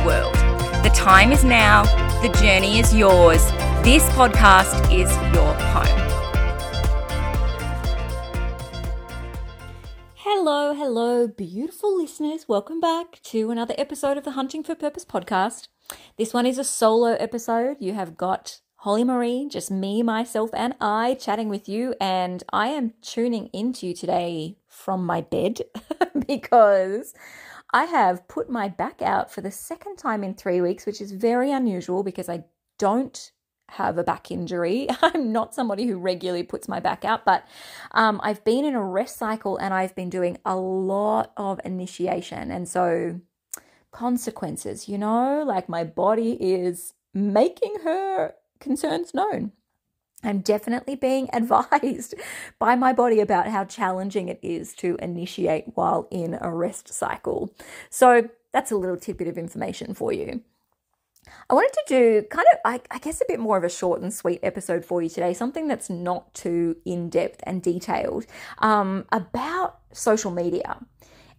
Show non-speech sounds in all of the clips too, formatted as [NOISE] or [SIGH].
the world. The time is now, the journey is yours. This podcast is your home. Hello, hello, beautiful listeners. Welcome back to another episode of the Hunting for Purpose podcast. This one is a solo episode. You have got Holly Marie, just me, myself, and I chatting with you, and I am tuning into you today from my bed [LAUGHS] because I have put my back out for the second time in three weeks, which is very unusual because I don't have a back injury. [LAUGHS] I'm not somebody who regularly puts my back out, but um, I've been in a rest cycle and I've been doing a lot of initiation. And so, consequences, you know, like my body is making her concerns known. I'm definitely being [LAUGHS] advised by my body about how challenging it is to initiate while in a rest cycle. So that's a little tidbit of information for you. I wanted to do kind of, I, I, guess, a bit more of a short and sweet episode for you today, something that's not too in depth and detailed um, about social media.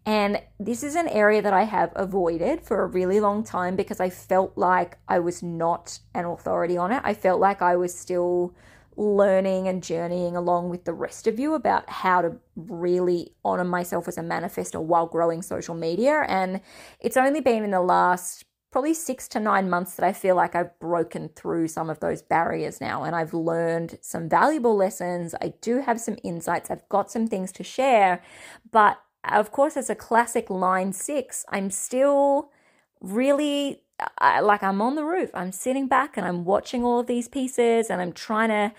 And this is an area that I have avoided for a really long time because I felt like I was not an authority on it. I felt like I was still learning and journeying along with the rest of you about how to really honor myself as a manifestor while growing social media. And it's only been in the last probably six to nine months that I feel like I've broken through some of those barriers now and I've learned some valuable lessons. I do have some insights, I've got some things to share, but of course, as a classic line six, I'm still really I, like I'm on the roof. I'm sitting back and I'm watching all of these pieces and I'm trying to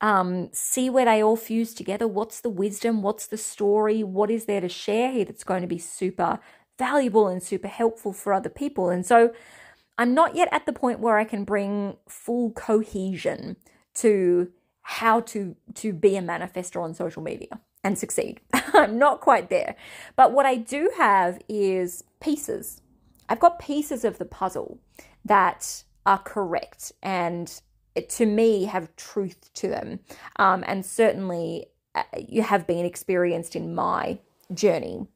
um, see where they all fuse together. What's the wisdom? What's the story? What is there to share here that's going to be super valuable and super helpful for other people? And so I'm not yet at the point where I can bring full cohesion to how to to be a manifestor on social media and succeed. [LAUGHS] I'm not quite there. But what I do have is pieces I've got pieces of the puzzle that are correct and to me have truth to them. Um, and certainly uh, you have been experienced in my journey.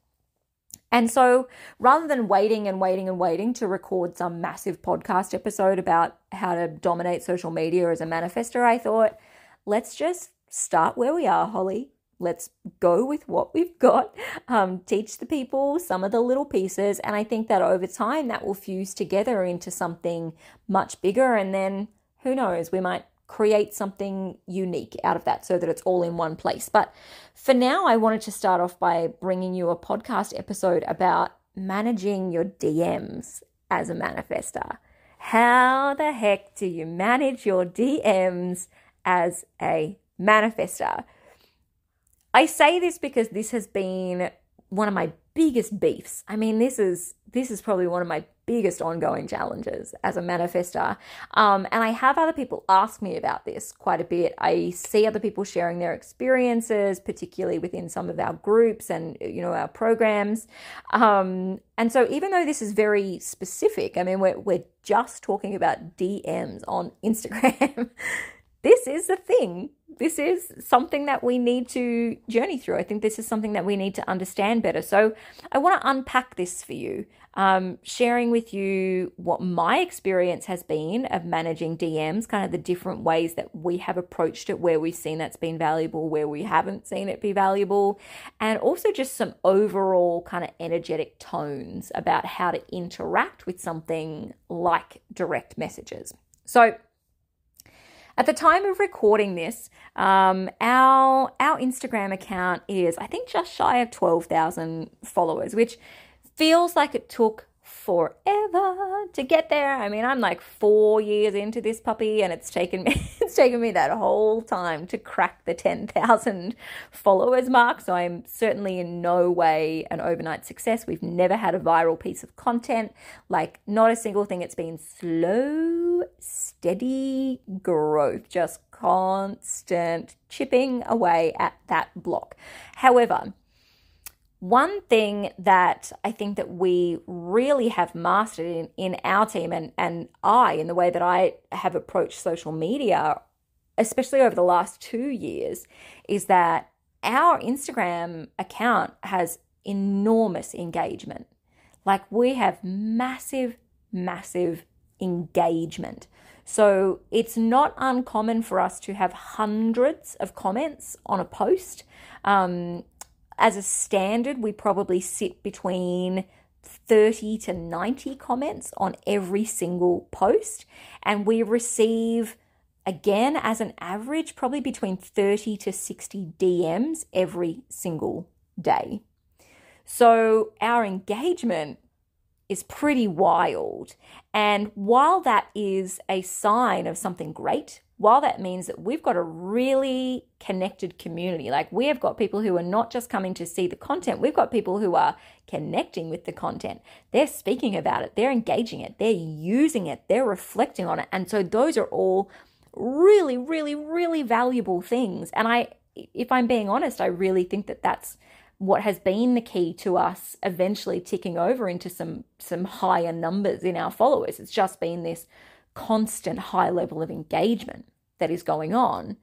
And so rather than waiting and waiting and waiting to record some massive podcast episode about how to dominate social media as a manifestor, I thought, let's just start where we are, Holly let's go with what we've got, um, teach the people some of the little pieces. And I think that over time that will fuse together into something much bigger. And then who knows, we might create something unique out of that so that it's all in one place. But for now, I wanted to start off by bringing you a podcast episode about managing your DMs as a manifestor. How the heck do you manage your DMs as a manifestor? I say this because this has been one of my biggest beefs. I mean, this is this is probably one of my biggest ongoing challenges as a manifestor. Um, and I have other people ask me about this quite a bit. I see other people sharing their experiences, particularly within some of our groups and you know our programs. Um, and so, even though this is very specific, I mean, we're we're just talking about DMs on Instagram. [LAUGHS] this is a thing this is something that we need to journey through. I think this is something that we need to understand better. So I want to unpack this for you, um, sharing with you what my experience has been of managing DMs, kind of the different ways that we have approached it, where we've seen that's been valuable, where we haven't seen it be valuable, and also just some overall kind of energetic tones about how to interact with something like direct messages. So At the time of recording this, um, our our Instagram account is I think just shy of twelve thousand followers, which feels like it took forever to get there. I mean, I'm like 4 years into this puppy and it's taken me [LAUGHS] it's taken me that whole time to crack the 10,000 followers mark. So I'm certainly in no way an overnight success. We've never had a viral piece of content, like not a single thing. It's been slow, steady growth, just constant chipping away at that block. However, one thing that I think that we really have mastered in, in our team and, and I, in the way that I have approached social media, especially over the last two years, is that our Instagram account has enormous engagement. Like we have massive, massive engagement. So it's not uncommon for us to have hundreds of comments on a post. Um, as a standard, we probably sit between 30 to 90 comments on every single post, and we receive again as an average probably between 30 to 60 DMs every single day. So our engagement is pretty wild. And while that is a sign of something great, while that means that we've got a really connected community, like we have got people who are not just coming to see the content, we've got people who are connecting with the content. They're speaking about it, they're engaging it, they're using it, they're reflecting on it. And so those are all really, really, really valuable things. And I, if I'm being honest, I really think that that's what has been the key to us eventually ticking over into some some higher numbers in our followers. It's just been this constant high level of engagement that is going on.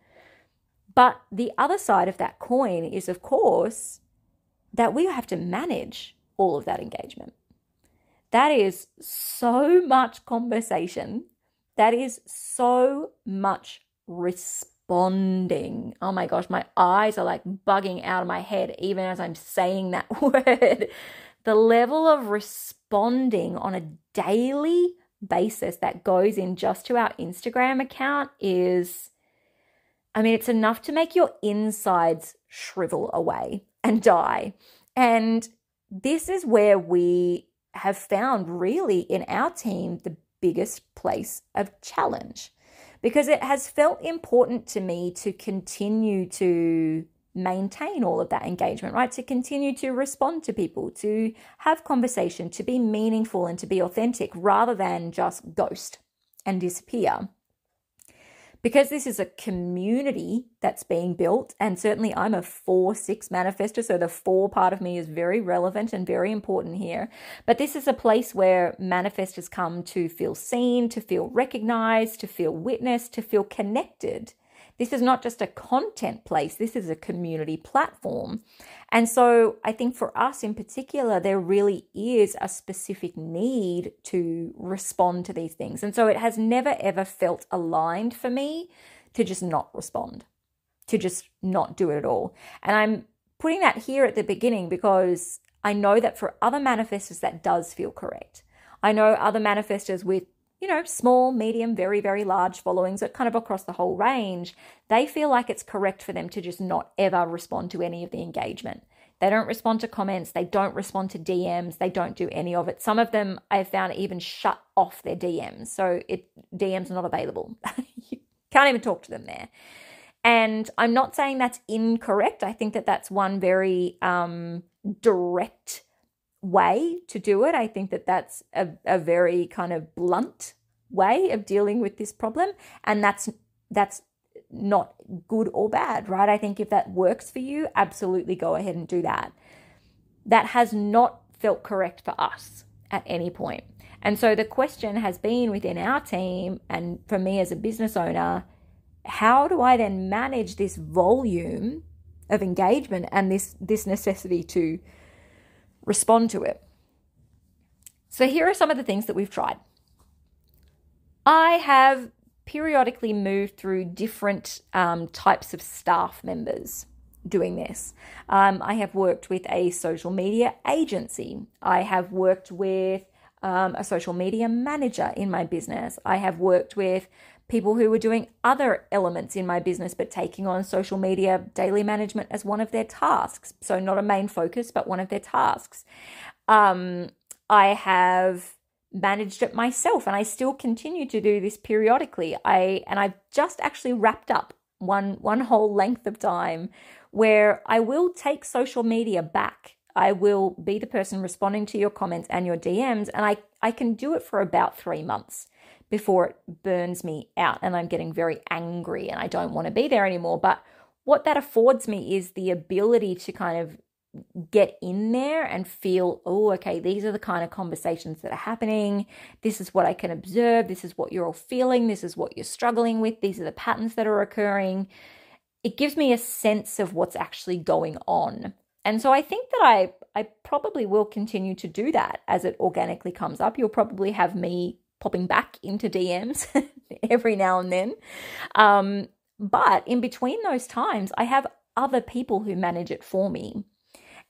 But the other side of that coin is, of course, that we have to manage all of that engagement. That is so much conversation. That is so much responding. Oh my gosh, my eyes are like bugging out of my head even as I'm saying that [LAUGHS] word. The level of responding on a daily basis that goes in just to our Instagram account is, I mean, it's enough to make your insides shrivel away and die. And this is where we have found, really, in our team, the biggest place of challenge because it has felt important to me to continue to maintain all of that engagement, right? To continue to respond to people, to have conversation, to be meaningful and to be authentic rather than just ghost and disappear. Because this is a community that's being built, and certainly I'm a 4 6 manifestor, so the 4 part of me is very relevant and very important here. But this is a place where manifestors come to feel seen, to feel recognized, to feel witnessed, to feel connected this is not just a content place, this is a community platform. And so I think for us in particular, there really is a specific need to respond to these things. And so it has never ever felt aligned for me to just not respond, to just not do it at all. And I'm putting that here at the beginning because I know that for other manifestors, that does feel correct. I know other manifestors with you know, small, medium, very, very large followings, but kind of across the whole range, they feel like it's correct for them to just not ever respond to any of the engagement. They don't respond to comments, they don't respond to DMs, they don't do any of it. Some of them I've found even shut off their DMs. So it DMs are not available. [LAUGHS] you can't even talk to them there. And I'm not saying that's incorrect. I think that that's one very um, direct way to do it. I think that that's a, a very kind of blunt way of dealing with this problem. And that's that's not good or bad, right? I think if that works for you, absolutely go ahead and do that. That has not felt correct for us at any point. And so the question has been within our team and for me as a business owner, how do I then manage this volume of engagement and this this necessity to respond to it. So, here are some of the things that we've tried. I have periodically moved through different um, types of staff members doing this. Um, I have worked with a social media agency, I have worked with um, a social media manager in my business, I have worked with people who were doing other elements in my business, but taking on social media daily management as one of their tasks. So, not a main focus, but one of their tasks. Um, I have managed it myself and I still continue to do this periodically. I and I've just actually wrapped up one one whole length of time where I will take social media back. I will be the person responding to your comments and your DMs and I I can do it for about 3 months before it burns me out and I'm getting very angry and I don't want to be there anymore. But what that affords me is the ability to kind of get in there and feel, oh, okay, these are the kind of conversations that are happening. This is what I can observe. This is what you're all feeling. This is what you're struggling with. These are the patterns that are occurring. It gives me a sense of what's actually going on. And so I think that I I probably will continue to do that as it organically comes up. You'll probably have me popping back into DMs [LAUGHS] every now and then. Um, but in between those times, I have other people who manage it for me.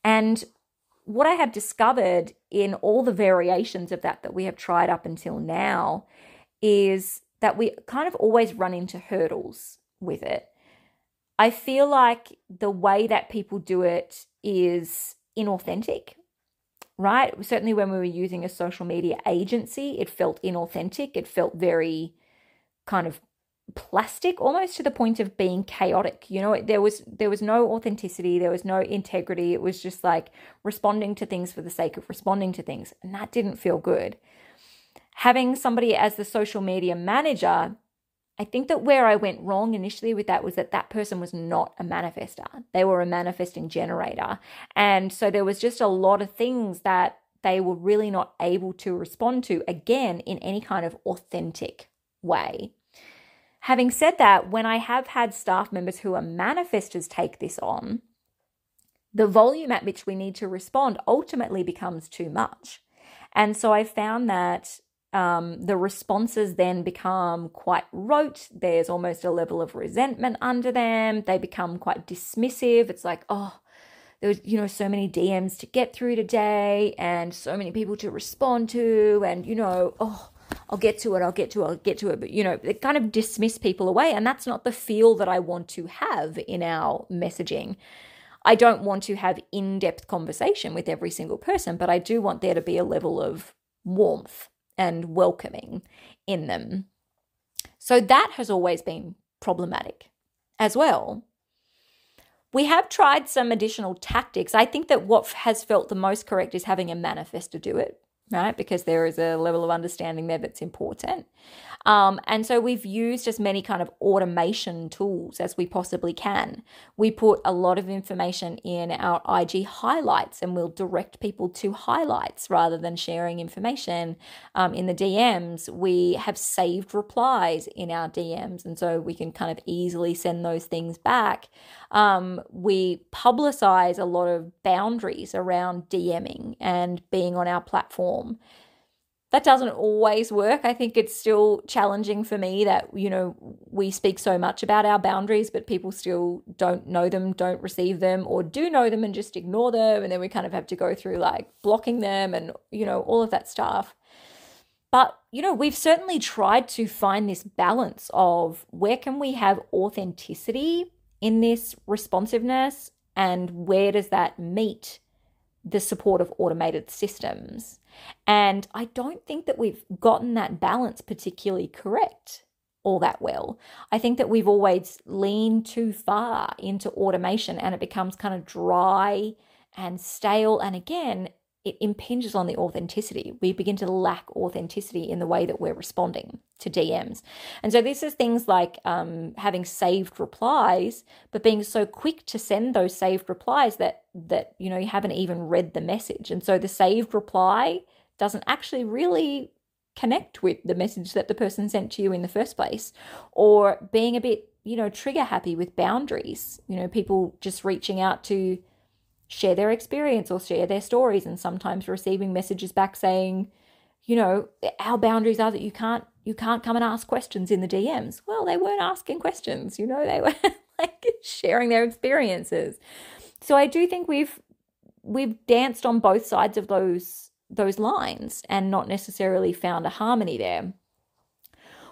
And what I have discovered in all the variations of that that we have tried up until now is that we kind of always run into hurdles with it. I feel like the way that people do it is inauthentic right? Certainly when we were using a social media agency, it felt inauthentic. It felt very kind of plastic almost to the point of being chaotic you know there was there was no authenticity there was no integrity it was just like responding to things for the sake of responding to things and that didn't feel good having somebody as the social media manager I think that where I went wrong initially with that was that that person was not a manifestor. They were a manifesting generator. And so there was just a lot of things that they were really not able to respond to, again, in any kind of authentic way. Having said that, when I have had staff members who are manifestors take this on, the volume at which we need to respond ultimately becomes too much. And so I found that um, the responses then become quite rote. There's almost a level of resentment under them. They become quite dismissive. It's like, oh, there was, you know, so many DMs to get through today and so many people to respond to. And, you know, oh, I'll get to it, I'll get to it, I'll get to it. But, you know, they kind of dismiss people away. And that's not the feel that I want to have in our messaging. I don't want to have in depth conversation with every single person, but I do want there to be a level of warmth and welcoming in them. So that has always been problematic as well. We have tried some additional tactics. I think that what has felt the most correct is having a manifestor do it right? Because there is a level of understanding there that's important. Um, and so we've used as many kind of automation tools as we possibly can. We put a lot of information in our IG highlights and we'll direct people to highlights rather than sharing information um, in the DMs. We have saved replies in our DMs, and so we can kind of easily send those things back. Um, we publicize a lot of boundaries around DMing and being on our platform that doesn't always work. I think it's still challenging for me that, you know, we speak so much about our boundaries, but people still don't know them, don't receive them, or do know them and just ignore them. And then we kind of have to go through like blocking them and, you know, all of that stuff. But, you know, we've certainly tried to find this balance of where can we have authenticity in this responsiveness and where does that meet the support of automated systems. And I don't think that we've gotten that balance particularly correct all that well. I think that we've always leaned too far into automation and it becomes kind of dry and stale. And again, it impinges on the authenticity. We begin to lack authenticity in the way that we're responding to DMs. And so this is things like um, having saved replies, but being so quick to send those saved replies that that you know you haven't even read the message. And so the saved reply doesn't actually really connect with the message that the person sent to you in the first place, or being a bit you know trigger happy with boundaries. You know, people just reaching out to share their experience or share their stories and sometimes receiving messages back saying you know our boundaries are that you can't you can't come and ask questions in the DMs well they weren't asking questions you know they [LAUGHS] were like sharing their experiences. So i do think we've we've danced on both sides of those those lines and not necessarily found a harmony there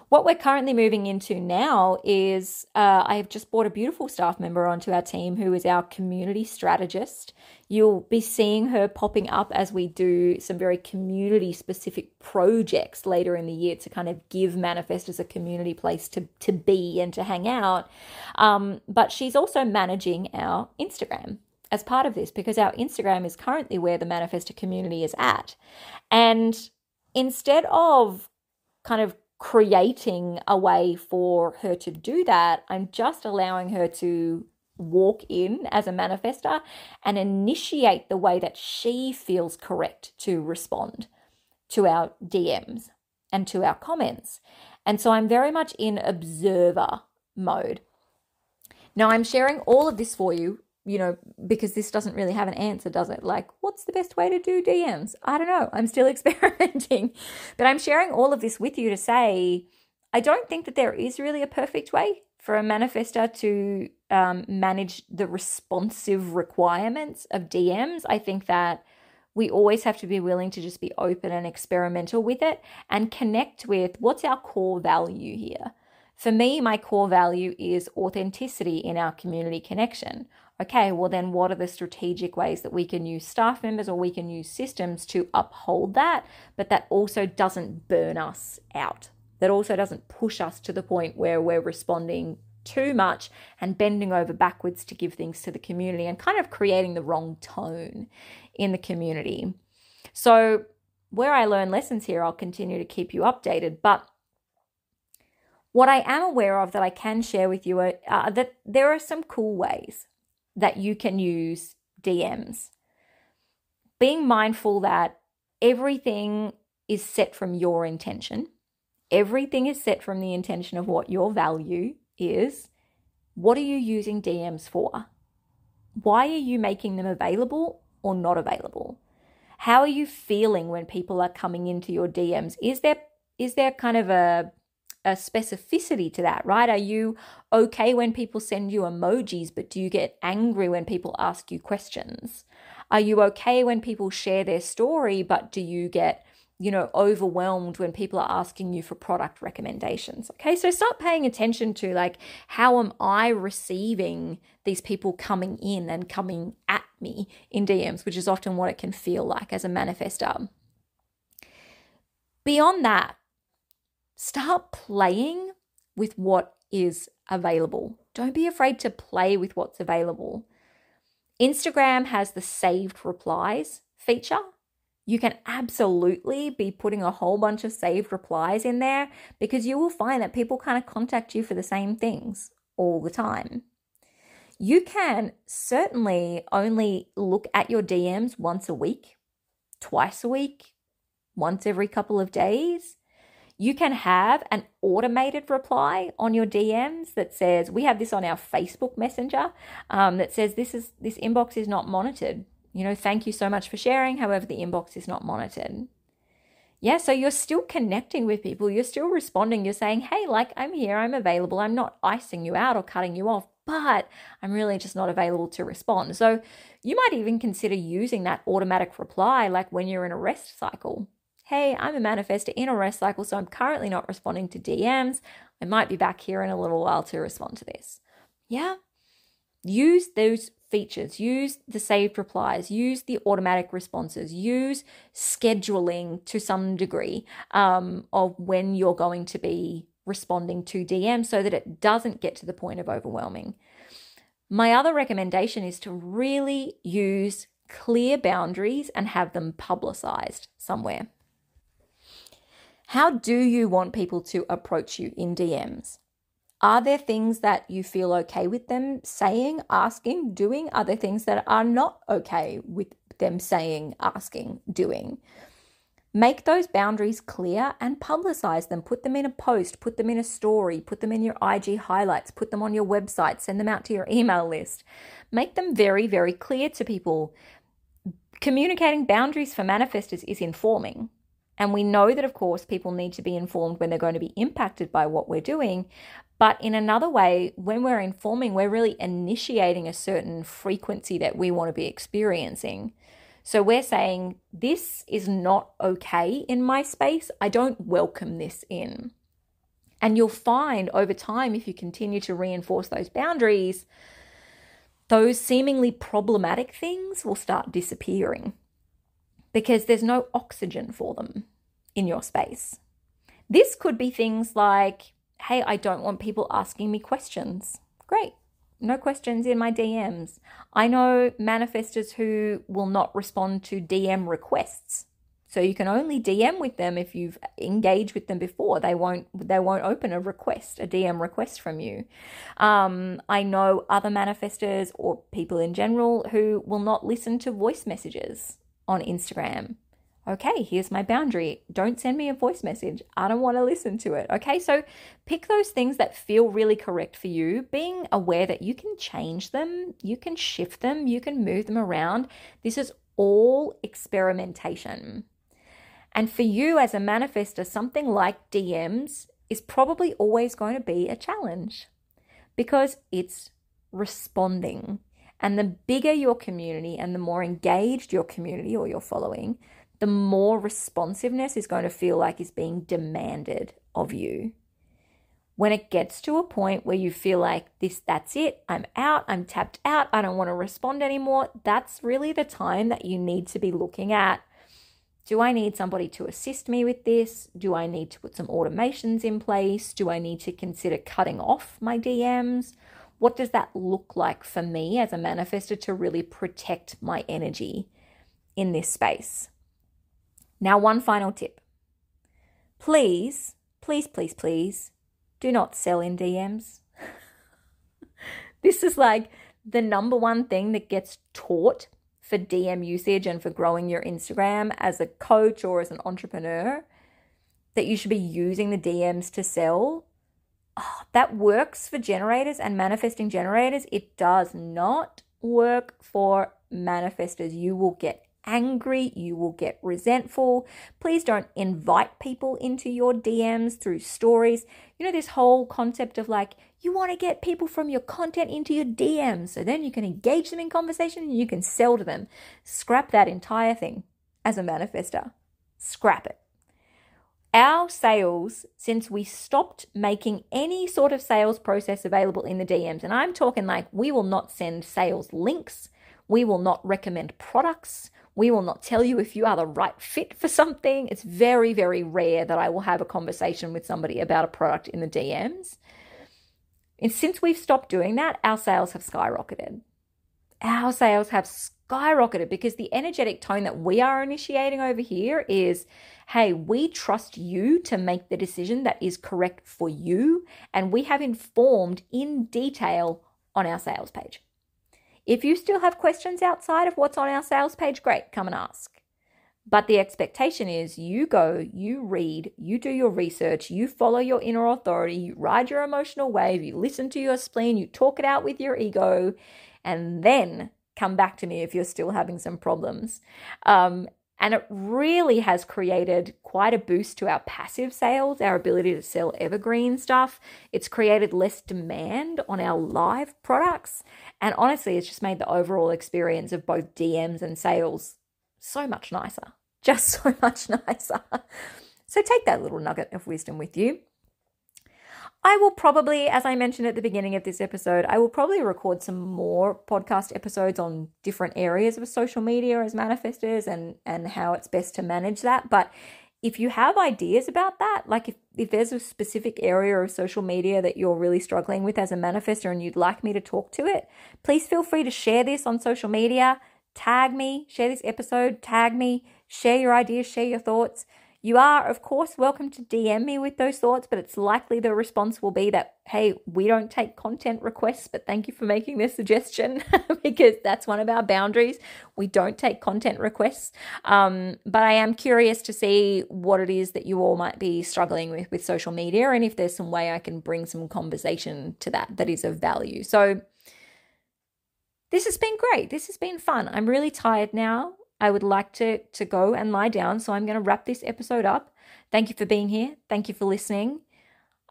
What we're currently moving into now is uh, I have just brought a beautiful staff member onto our team who is our community strategist. You'll be seeing her popping up as we do some very community specific projects later in the year to kind of give Manifestors a community place to, to be and to hang out. Um, but she's also managing our Instagram as part of this because our Instagram is currently where the Manifestor community is at. And instead of kind of creating a way for her to do that. I'm just allowing her to walk in as a manifestor and initiate the way that she feels correct to respond to our DMs and to our comments. And so I'm very much in observer mode. Now, I'm sharing all of this for you you know, because this doesn't really have an answer, does it? Like, what's the best way to do DMs? I don't know. I'm still [LAUGHS] experimenting. But I'm sharing all of this with you to say I don't think that there is really a perfect way for a manifestor to um, manage the responsive requirements of DMs. I think that we always have to be willing to just be open and experimental with it and connect with what's our core value here. For me, my core value is authenticity in our community connection okay, well, then what are the strategic ways that we can use staff members or we can use systems to uphold that, but that also doesn't burn us out? That also doesn't push us to the point where we're responding too much and bending over backwards to give things to the community and kind of creating the wrong tone in the community. So, where I learn lessons here, I'll continue to keep you updated. But what I am aware of that I can share with you are uh, that there are some cool ways that you can use DMs. Being mindful that everything is set from your intention, everything is set from the intention of what your value is. What are you using DMs for? Why are you making them available or not available? How are you feeling when people are coming into your DMs? Is there is there kind of a a specificity to that, right? Are you okay when people send you emojis, but do you get angry when people ask you questions? Are you okay when people share their story, but do you get you know, overwhelmed when people are asking you for product recommendations. Okay, so start paying attention to like, how am I receiving these people coming in and coming at me in DMs, which is often what it can feel like as a manifestor. Beyond that, start playing with what is available. Don't be afraid to play with what's available. Instagram has the saved replies feature. You can absolutely be putting a whole bunch of saved replies in there because you will find that people kind of contact you for the same things all the time. You can certainly only look at your DMs once a week, twice a week, once every couple of days. You can have an automated reply on your DMs that says, we have this on our Facebook Messenger um, that says, this is this inbox is not monitored. You know, thank you so much for sharing. However, the inbox is not monitored. Yeah, so you're still connecting with people. You're still responding. You're saying, hey, like, I'm here, I'm available. I'm not icing you out or cutting you off, but I'm really just not available to respond. So you might even consider using that automatic reply like when you're in a rest cycle hey, I'm a manifestor in a rest cycle, so I'm currently not responding to DMs. I might be back here in a little while to respond to this. Yeah. Use those features, use the saved replies, use the automatic responses, use scheduling to some degree um, of when you're going to be responding to DM so that it doesn't get to the point of overwhelming. My other recommendation is to really use clear boundaries and have them publicized somewhere. How do you want people to approach you in DMs? Are there things that you feel okay with them saying, asking, doing? Are there things that are not okay with them saying, asking, doing? Make those boundaries clear and publicize them. Put them in a post, put them in a story, put them in your IG highlights, put them on your website, send them out to your [LAUGHS] email list. Make them very, very clear to people. Communicating boundaries for manifestors is informing. And we know that, of course, people need to be informed when they're going to be impacted by what we're doing. But in another way, when we're informing, we're really initiating a certain frequency that we want to be experiencing. So we're saying, this is not okay in my space. I don't welcome this in. And you'll find over time, if you continue to reinforce those boundaries, those seemingly problematic things will start disappearing because there's no oxygen for them in your space. This could be things like, hey, I don't want people asking me questions. Great. No questions in my DMs. I know manifestors who will not respond to DM requests. So you can only DM with them if you've engaged with them before. They won't they won't open a request, a DM request from you. Um, I know other manifestors or people in general who will not listen to voice messages on Instagram. Okay, here's my boundary. Don't send me a voice message. I don't want to listen to it. Okay, so pick those things that feel really correct for you, being aware that you can change them, you can shift them, you can move them around. This is all experimentation. And for you as a manifestor, something like DMs is probably always going to be a challenge because it's responding. And the bigger your community and the more engaged your community or your following, the more responsiveness is going to feel like is being demanded of you. When it gets to a point where you feel like this, that's it, I'm out, I'm tapped out, I don't want to respond anymore, that's really the time that you need to be looking at do I need somebody to assist me with this? Do I need to put some automations in place? Do I need to consider cutting off my DMs? What does that look like for me as a manifestor to really protect my energy in this space? Now, one final tip. Please, please, please, please do not sell in DMs. [LAUGHS] this is like the number one thing that gets taught for DM usage and for growing your Instagram as a coach or as an entrepreneur that you should be using the DMs to sell. Oh, that works for generators and manifesting generators. It does not work for manifestors. You will get angry, you will get resentful. Please don't invite people into your DMs through stories. You know, this whole concept of like, you want to get people from your content into your DMs so then you can engage them in conversation and you can sell to them. Scrap that entire thing as a manifestor. Scrap it. Our sales, since we stopped making any sort of sales process available in the DMs, and I'm talking like we will not send sales links, we will not recommend products, we will not tell you if you are the right fit for something. It's very, very rare that I will have a conversation with somebody about a product in the DMs. And since we've stopped doing that, our sales have skyrocketed. Our sales have skyrocketed because the energetic tone that we are initiating over here is hey, we trust you to make the decision that is correct for you, and we have informed in detail on our sales page. If you still have questions outside of what's on our sales page, great, come and ask. But the expectation is you go, you read, you do your research, you follow your inner authority, you ride your emotional wave, you listen to your spleen, you talk it out with your ego, and then come back to me if you're still having some problems. Um, and it really has created quite a boost to our passive sales, our ability to sell evergreen stuff. It's created less demand on our live products. And honestly, it's just made the overall experience of both DMs and sales so much nicer. Just [LAUGHS] so much nicer. So take that little nugget of wisdom with you. I will probably, as I mentioned at the beginning of this episode, I will probably record some more podcast episodes on different areas of social media as manifestors and and how it's best to manage that. But if you have ideas about that, like if, if there's a specific area of social media that you're really struggling with as a manifestor and you'd like me to talk to it, please feel free to share this on social media. Tag me, share this episode, tag me, share your ideas, share your thoughts. You are, of course, welcome to DM me with those thoughts, but it's likely the response will be that, hey, we don't take content requests, but thank you for making this suggestion [LAUGHS] because that's one of our boundaries. We don't take content requests. Um, but I am curious to see what it is that you all might be struggling with with social media and if there's some way I can bring some conversation to that that is of value. So, this has been great. This has been fun. I'm really tired now. I would like to to go and lie down. So I'm going to wrap this episode up. Thank you for being here. Thank you for listening.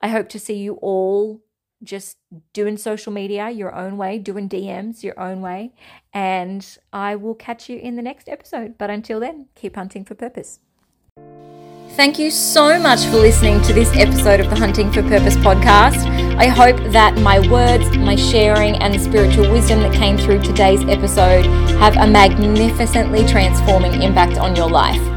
I hope to see you all just doing social media your own way, doing DMs your own way, and I will catch you in the next episode. But until then, keep hunting for purpose. Thank you so much for listening to this episode of the Hunting for Purpose podcast. I hope that my words, my sharing, and the spiritual wisdom that came through today's episode have a magnificently transforming impact on your life.